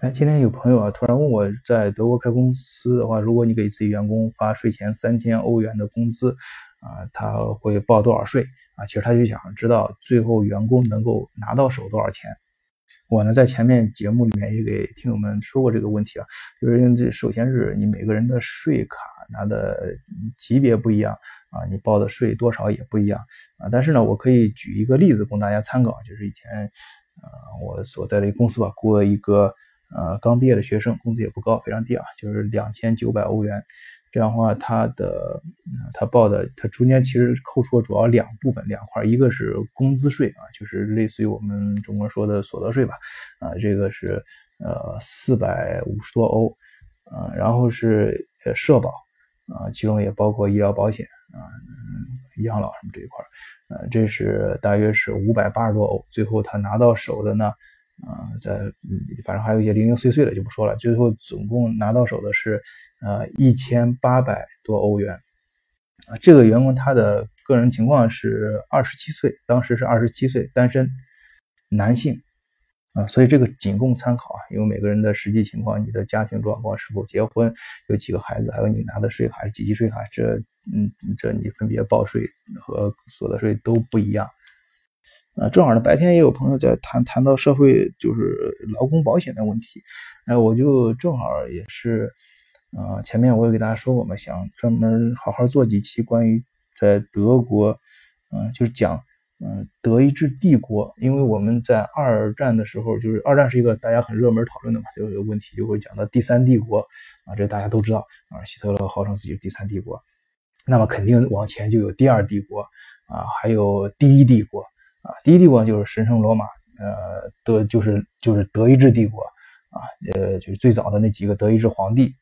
哎，今天有朋友啊，突然问我在德国开公司的话，如果你给自己员工发税前三千欧元的工资，啊，他会报多少税啊？其实他就想知道最后员工能够拿到手多少钱。我呢，在前面节目里面也给听友们说过这个问题啊，就是因为这首先是你每个人的税卡拿的级别不一样啊，你报的税多少也不一样啊。但是呢，我可以举一个例子供大家参考，就是以前，呃，我所在的一个公司吧，雇了一个。呃，刚毕业的学生工资也不高，非常低啊，就是两千九百欧元。这样的话，他的他报的，他中间其实扣除了主要两部分两块，一个是工资税啊，就是类似于我们中国说的所得税吧，啊，这个是呃四百五十多欧，啊，然后是呃社保啊，其中也包括医疗保险啊，养老什么这一块，呃，这是大约是五百八十多欧。最后他拿到手的呢？啊，在，反正还有一些零零碎碎的就不说了。最后总共拿到手的是呃一千八百多欧元。啊，这个员工他的个人情况是二十七岁，当时是二十七岁，单身，男性。啊，所以这个仅供参考啊，因为每个人的实际情况、你的家庭状况、是否结婚、有几个孩子，还有你拿的税卡是几级税卡，这嗯，这你分别报税和所得税都不一样。啊，正好呢，白天也有朋友在谈谈到社会就是劳工保险的问题，哎，我就正好也是，啊，前面我也给大家说过嘛，想专门好好做几期关于在德国，嗯，就是讲，嗯，德意志帝国，因为我们在二战的时候，就是二战是一个大家很热门讨论的嘛，就有问题就会讲到第三帝国，啊，这大家都知道，啊，希特勒号称自己是第三帝国，那么肯定往前就有第二帝国，啊，还有第一帝国。啊，第一帝国就是神圣罗马，呃，德就是就是德意志帝国，啊，呃，就是最早的那几个德意志皇帝，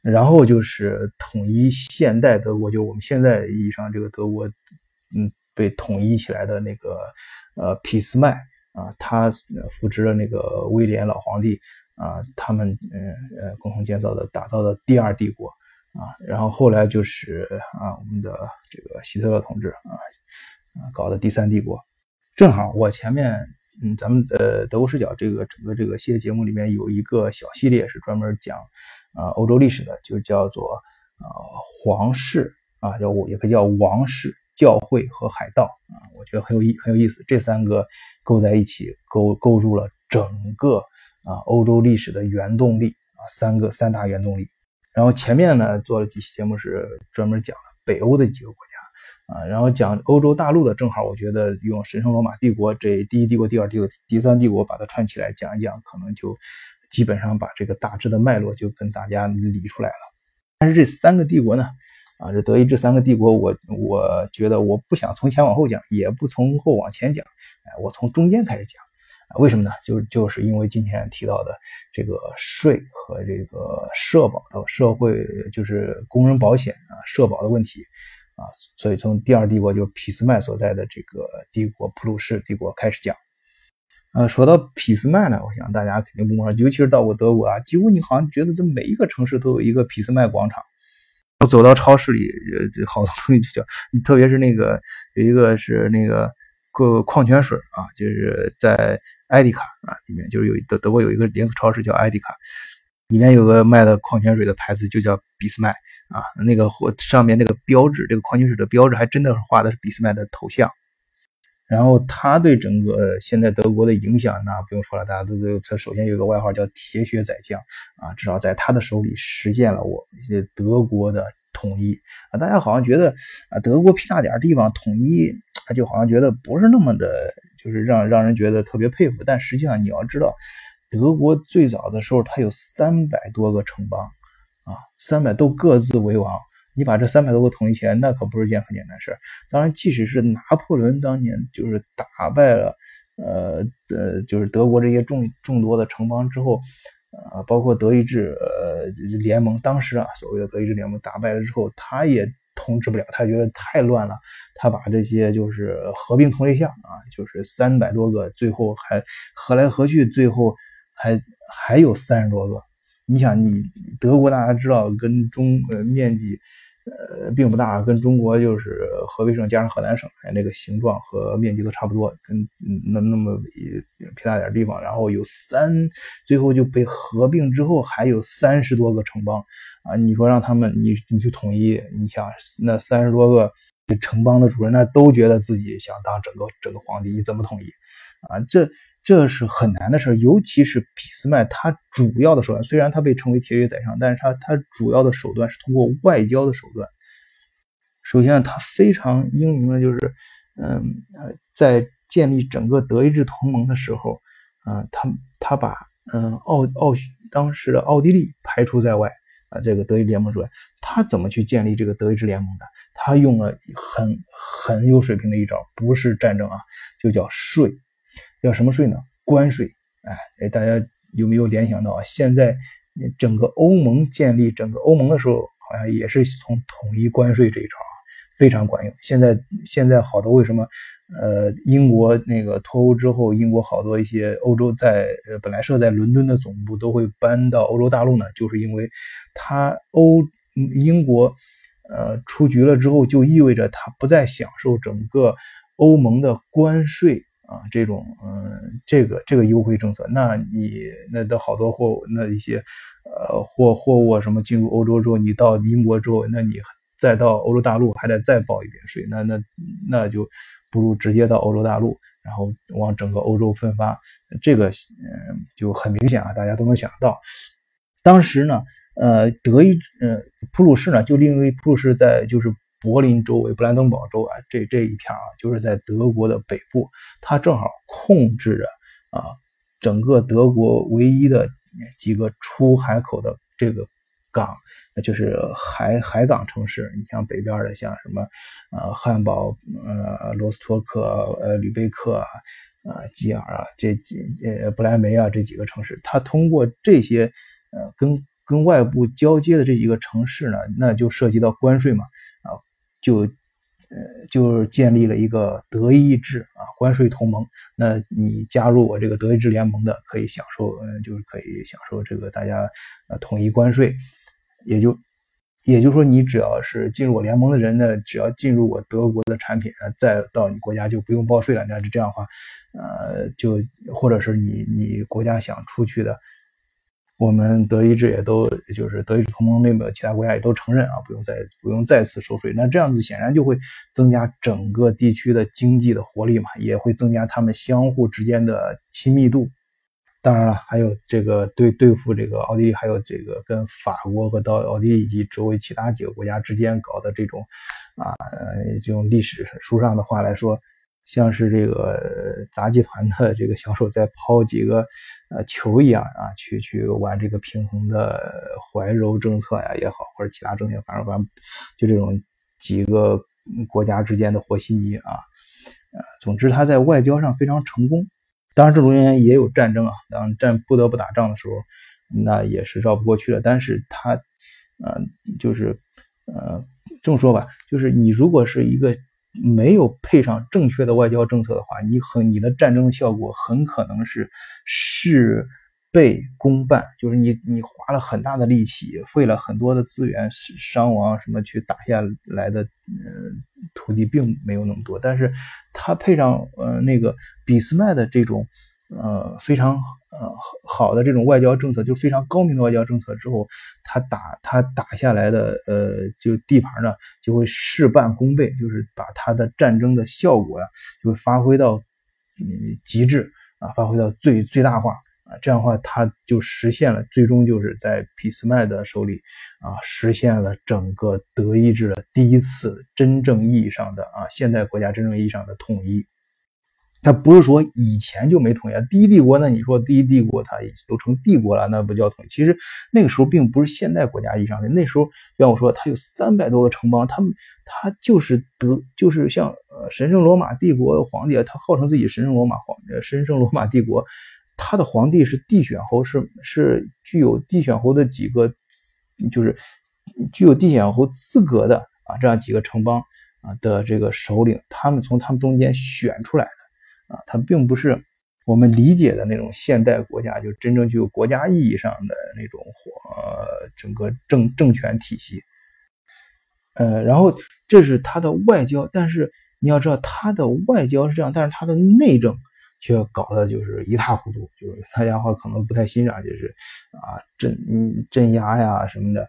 然后就是统一现代德国，就我们现在意义上这个德国，嗯，被统一起来的那个，呃，俾斯麦啊，他扶植了那个威廉老皇帝啊，他们呃呃共同建造的打造的第二帝国啊，然后后来就是啊，我们的这个希特勒同志啊。啊，搞的第三帝国，正好我前面，嗯，咱们呃德国视角这个整个这个系列节目里面有一个小系列是专门讲啊欧洲历史的，就叫做啊皇室啊，叫我也可以叫王室、教会和海盗啊，我觉得很有意很有意思，这三个构在一起构构筑了整个啊欧洲历史的原动力啊三个三大原动力，然后前面呢做了几期节目是专门讲北欧的几个国家。啊，然后讲欧洲大陆的，正好我觉得用神圣罗马帝国这第一帝国、第二帝国、第三帝国把它串起来讲一讲，可能就基本上把这个大致的脉络就跟大家理出来了。但是这三个帝国呢，啊，这德意志三个帝国，我我觉得我不想从前往后讲，也不从后往前讲，哎，我从中间开始讲。为什么呢？就就是因为今天提到的这个税和这个社保的社会，就是工人保险啊，社保的问题。啊，所以从第二帝国就是俾斯麦所在的这个帝国普鲁士帝国开始讲。呃，说到俾斯麦呢，我想大家肯定不陌生，尤其是到过德国啊，几乎你好像觉得这每一个城市都有一个俾斯麦广场。我走到超市里，呃，好多东西就叫，特别是那个有一个是那个个矿泉水啊，就是在艾迪卡啊里面，就是有德德国有一个连锁超市叫艾迪卡，里面有个卖的矿泉水的牌子就叫俾斯麦。啊，那个货上面那个标志，这个矿泉水的标志还真的是画的是俾斯麦的头像。然后他对整个现在德国的影响，那不用说了，大家都都他首先有一个外号叫铁血宰相啊，至少在他的手里实现了我们德国的统一啊。大家好像觉得啊，德国屁大点地方统一，就好像觉得不是那么的，就是让让人觉得特别佩服。但实际上你要知道，德国最早的时候，它有三百多个城邦。啊，三百都各自为王，你把这三百多个统一起来，那可不是件很简单事当然，即使是拿破仑当年就是打败了，呃呃，就是德国这些众众多的城邦之后，呃，包括德意志呃联盟，当时啊，所谓的德意志联盟打败了之后，他也统治不了，他觉得太乱了，他把这些就是合并同类项啊，就是三百多个，最后还合来合去，最后还还有三十多个。你想，你德国大家知道，跟中呃面积呃，并不大，跟中国就是河北省加上河南省那个形状和面积都差不多，跟那那么偏大点地方，然后有三，最后就被合并之后还有三十多个城邦啊！你说让他们你你去统一，你想那三十多个城邦的主人，那都觉得自己想当整个整个皇帝，你怎么统一啊？这。这是很难的事尤其是俾斯麦，他主要的手段虽然他被称为铁血宰相，但是他他主要的手段是通过外交的手段。首先，他非常英明的就是，嗯，在建立整个德意志同盟的时候，嗯，他他把嗯奥奥当时的奥地利排除在外啊，这个德意联盟之外，他怎么去建立这个德意志联盟的？他用了很很有水平的一招，不是战争啊，就叫税。叫什么税呢？关税。哎，大家有没有联想到啊？现在整个欧盟建立整个欧盟的时候，好像也是从统一关税这一招啊，非常管用。现在现在好多为什么？呃，英国那个脱欧之后，英国好多一些欧洲在呃本来设在伦敦的总部都会搬到欧洲大陆呢，就是因为它欧英国呃出局了之后，就意味着它不再享受整个欧盟的关税。啊，这种嗯，这个这个优惠政策，那你那的好多货那一些呃货货物什么进入欧洲之后，你到英国之后，那你再到欧洲大陆还得再报一遍税，那那那就不如直接到欧洲大陆，然后往整个欧洲分发，这个嗯就很明显啊，大家都能想到。当时呢，呃，德意呃普鲁士呢，就因为普鲁士在就是。柏林周围、布兰登堡州啊，这这一片啊，就是在德国的北部，它正好控制着啊整个德国唯一的几个出海口的这个港，就是海海港城市。你像北边的，像什么呃汉堡、呃罗斯托克、呃吕贝克啊、啊基尔啊这几呃不来梅啊这几个城市，它通过这些呃跟跟外部交接的这几个城市呢，那就涉及到关税嘛。就，呃，就建立了一个德意志啊关税同盟。那你加入我这个德意志联盟的，可以享受，嗯，就是可以享受这个大家呃统一关税。也就，也就是说，你只要是进入我联盟的人呢，只要进入我德国的产品，再到你国家就不用报税了。那这样的话，呃，就或者是你你国家想出去的。我们德意志也都就是德意志同盟内的其他国家也都承认啊，不用再不用再次收税。那这样子显然就会增加整个地区的经济的活力嘛，也会增加他们相互之间的亲密度。当然了，还有这个对对付这个奥地利，还有这个跟法国和到奥地利以及周围其他几个国家之间搞的这种啊，用历史书上的话来说。像是这个杂技团的这个销售在抛几个呃球一样啊，去去玩这个平衡的怀柔政策呀也好，或者其他政策，反正反正就这种几个国家之间的和稀泥啊，呃，总之他在外交上非常成功。当然这中间也有战争啊，当战不得不打仗的时候，那也是绕不过去了。但是他，呃，就是呃这么说吧，就是你如果是一个。没有配上正确的外交政策的话，你很你的战争的效果很可能是事倍功半，就是你你花了很大的力气，费了很多的资源，伤亡什么去打下来的，呃，土地并没有那么多，但是它配上呃那个俾斯麦的这种。呃，非常呃好的这种外交政策，就非常高明的外交政策之后，他打他打下来的呃就地盘呢，就会事半功倍，就是把他的战争的效果呀，就会发挥到极致啊，发挥到最最大化啊，这样的话他就实现了，最终就是在俾斯麦的手里啊，实现了整个德意志的第一次真正意义上的啊现代国家真正意义上的统一。他不是说以前就没统一，第一帝国那你说第一帝国它都成帝国了，那不叫统一。其实那个时候并不是现代国家意义上的，那时候像我说，它有三百多个城邦，他们他就是德，就是像呃神圣罗马帝国皇帝，他号称自己神圣罗马皇，神圣罗马帝国，他的皇帝是帝选侯，是是具有帝选侯的几个，就是具有帝选侯资格的啊，这样几个城邦啊的这个首领，他们从他们中间选出来的。啊，它并不是我们理解的那种现代国家，就真正具有国家意义上的那种呃整个政政权体系。呃，然后这是他的外交，但是你要知道他的外交是这样，但是他的内政却搞得就是一塌糊涂，就是大家话可能不太欣赏，就是啊镇镇压呀什么的。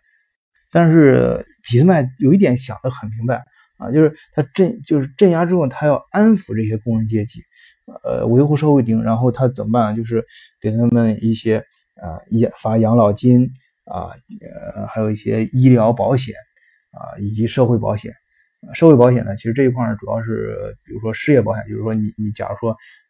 但是俾斯麦有一点想得很明白啊，就是他镇就是镇压之后，他要安抚这些工人阶级，呃，维护社会定，然后他怎么办？就是给他们一些啊养发养老金啊，呃，还有一些医疗保险。啊，以及社会保险，社会保险呢，其实这一块呢，主要是比如说失业保险，就是说你你假如说，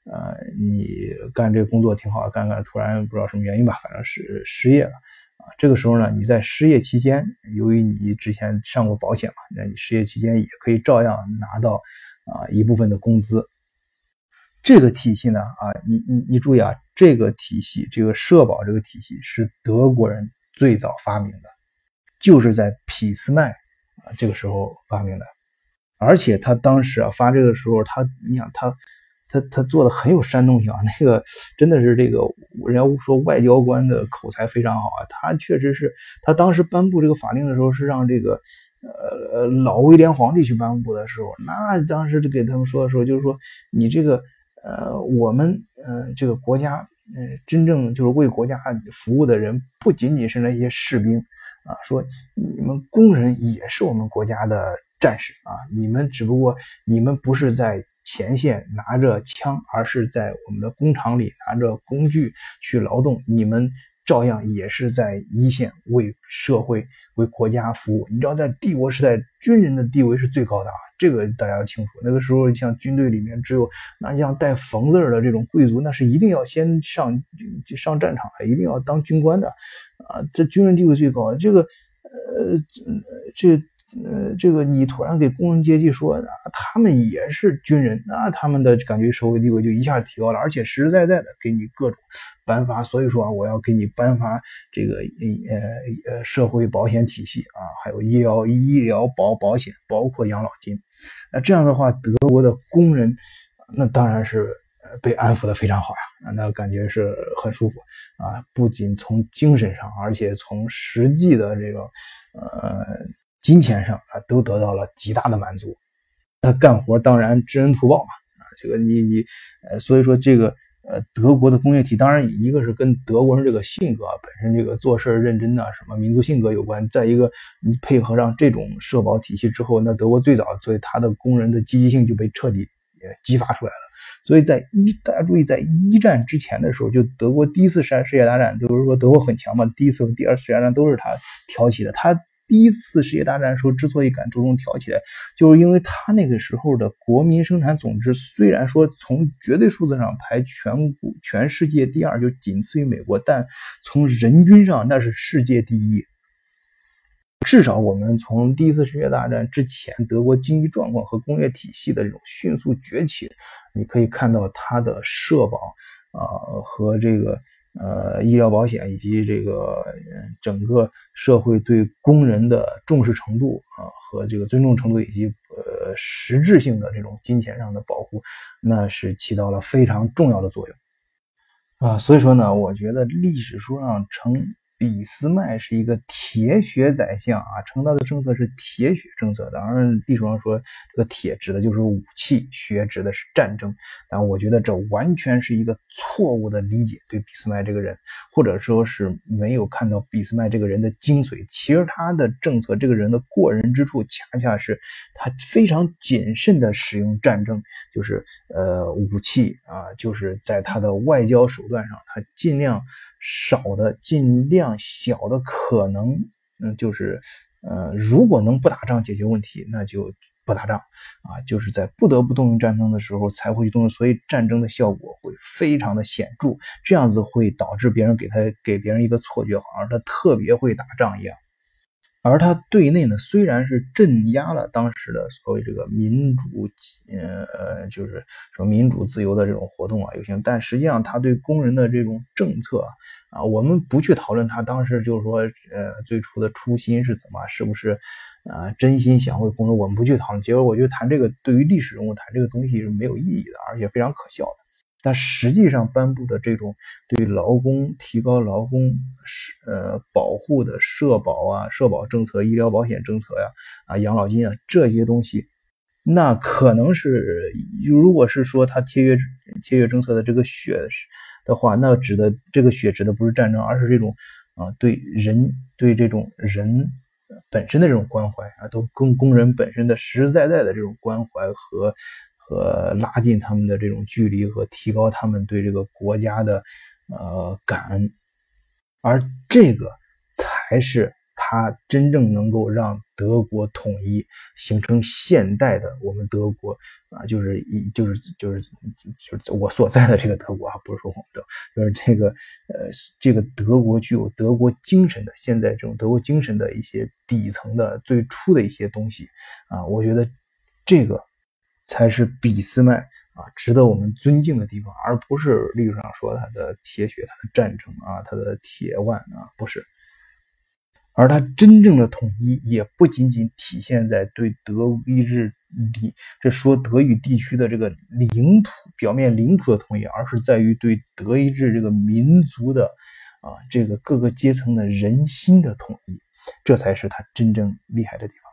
呃，你干这个工作挺好，干干突然不知道什么原因吧，反正是失业了，啊，这个时候呢，你在失业期间，由于你之前上过保险嘛，那你失业期间也可以照样拿到啊一部分的工资。这个体系呢，啊，你你你注意啊，这个体系，这个社保这个体系是德国人最早发明的，就是在俾斯麦。啊，这个时候发明的，而且他当时啊发这个时候，他你想他他他做的很有煽动性啊，那个真的是这个人家说外交官的口才非常好啊，他确实是他当时颁布这个法令的时候是让这个呃呃老威廉皇帝去颁布的时候，那当时就给他们说的时候，就是说你这个呃我们呃这个国家呃真正就是为国家服务的人，不仅仅是那些士兵。啊，说你们工人也是我们国家的战士啊！你们只不过你们不是在前线拿着枪，而是在我们的工厂里拿着工具去劳动，你们。照样也是在一线为社会、为国家服务。你知道，在帝国时代，军人的地位是最高的啊，这个大家要清楚。那个时候，像军队里面只有那像带冯字的这种贵族，那是一定要先上上战场的，一定要当军官的啊。这军人地位最高。这个，呃，这。呃，这个你突然给工人阶级说，他们也是军人，那他们的感觉社会地位就一下提高了，而且实实在在的给你各种颁发。所以说啊，我要给你颁发这个呃呃社会保险体系啊，还有医疗医疗保保险，包括养老金。那这样的话，德国的工人那当然是被安抚的非常好呀，那感觉是很舒服啊。不仅从精神上，而且从实际的这个呃。金钱上啊，都得到了极大的满足。那干活当然知恩图报嘛啊，这个你你呃，所以说这个呃，德国的工业体当然一个是跟德国人这个性格本身这个做事认真的什么民族性格有关，再一个你配合上这种社保体系之后，那德国最早所以他的工人的积极性就被彻底呃激发出来了。所以在一大家注意，在一战之前的时候，就德国第一次世世界大战，就是说德国很强嘛，第一次和第二次世界大战都是他挑起的，他。第一次世界大战时候，之所以敢主动挑起来，就是因为他那个时候的国民生产总值虽然说从绝对数字上排全国全世界第二，就仅次于美国，但从人均上那是世界第一。至少我们从第一次世界大战之前，德国经济状况和工业体系的这种迅速崛起，你可以看到它的社保啊和这个。呃，医疗保险以及这个整个社会对工人的重视程度啊，和这个尊重程度，以及呃实质性的这种金钱上的保护，那是起到了非常重要的作用啊。所以说呢，我觉得历史书上称。俾斯麦是一个铁血宰相啊，承担的政策是铁血政策。当然，历史上说这个铁指的就是武器，血指的是战争。但我觉得这完全是一个错误的理解，对俾斯麦这个人，或者说是没有看到俾斯麦这个人的精髓。其实他的政策，这个人的过人之处，恰恰是他非常谨慎的使用战争，就是呃武器啊，就是在他的外交手段上，他尽量。少的尽量小的可能，嗯，就是，呃，如果能不打仗解决问题，那就不打仗啊，就是在不得不动用战争的时候才会去动用，所以战争的效果会非常的显著，这样子会导致别人给他给别人一个错觉，好像他特别会打仗一样。而他对内呢，虽然是镇压了当时的所谓这个民主，呃呃，就是说民主自由的这种活动啊，有些，但实际上他对工人的这种政策啊，我们不去讨论他当时就是说，呃，最初的初心是怎么，是不是啊真心想为工人，我们不去讨论。结果我觉得谈这个对于历史人物谈这个东西是没有意义的，而且非常可笑的。但实际上颁布的这种对劳工提高劳工呃保护的社保啊、社保政策、医疗保险政策呀、啊养老金啊这些东西，那可能是如果是说他贴约贴约政策的这个血的话，那指的这个血指的不是战争，而是这种啊对人对这种人本身的这种关怀啊，都工工人本身的实实在在的这种关怀和。和拉近他们的这种距离和提高他们对这个国家的呃感恩，而这个才是他真正能够让德国统一形成现代的我们德国啊，就是一就是就是就是我所在的这个德国啊，不是说我们德，就是这个呃这个德国具有德国精神的现在这种德国精神的一些底层的最初的一些东西啊，我觉得这个。才是俾斯麦啊，值得我们尊敬的地方，而不是历史上说他的铁血、他的战争啊、他的铁腕啊，不是。而他真正的统一，也不仅仅体现在对德意志地，这说德语地区的这个领土表面领土的统一，而是在于对德意志这个民族的啊，这个各个阶层的人心的统一，这才是他真正厉害的地方。